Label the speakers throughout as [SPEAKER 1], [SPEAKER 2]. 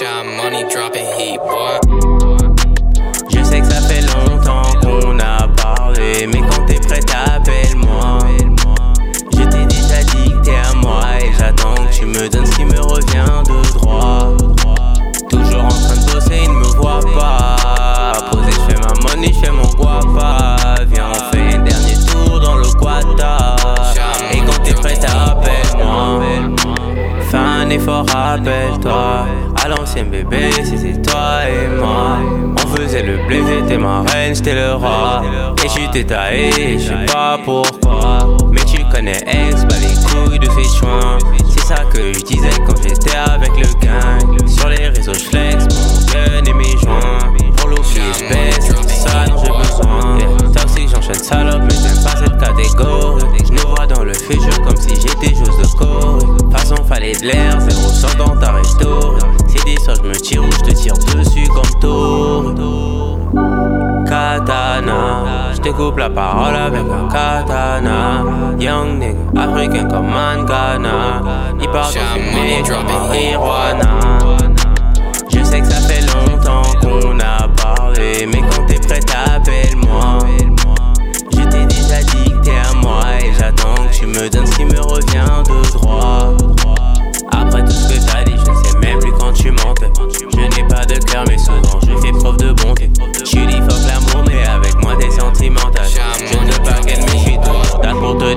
[SPEAKER 1] heat.
[SPEAKER 2] Je sais que ça fait longtemps qu'on a parlé, mais quand t'es prêt, appelle-moi. Je t'ai déjà dit que t'es à moi et j'attends que tu me donnes ce qui me revient de droit. Toujours en train de bosser, il ne me voit pas. Posé, je fais ma money, je fais mon guapa. Viens, on fait un dernier tour dans le quata. Et quand t'es prêt, appelle-moi. Fais un effort, rappelle-toi. À l'ancienne bébé, c'était toi et moi. On faisait le blé, t'étais ma reine, j'étais le roi. Et je t'ai taillé, je sais pas pourquoi. Mais tu connais ex, bah les couilles de joints. C'est ça que je disais quand j'étais avec le gang. Sur les réseaux, je flex mon gun mes joints. Pour l'oublier, je c'est ça dont j'ai besoin. Yeah. Toxique, j'enchaîne salope, mais j'aime pas cette catégorie. Je nous vois dans le futur comme si j'étais chose de Corée. Façon, fallait de l'air, je te tire dessus comme Tour. Katana, je te coupe la parole avec un katana. Young nigga, africain comme Mangana. Il parle de fumée comme.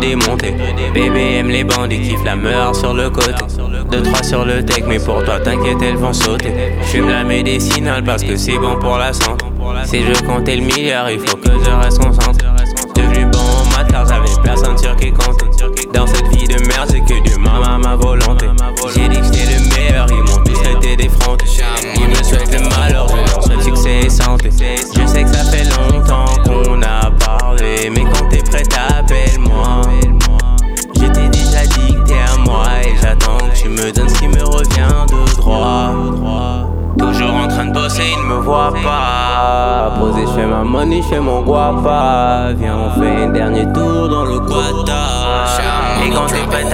[SPEAKER 2] Bébé aime les bandits, kiffe la meurt sur le côté. Deux, trois sur le tech, mais pour toi t'inquiète, elles vont sauter. Je fume la médicinale parce que c'est bon pour la santé. Si je comptais le milliard, il faut que je reste concentré. Devenu bon voit pas. Posé, je fais ma money, je fais mon guapa. Viens, on fait un dernier tour dans le quata. Et quand t'es appelle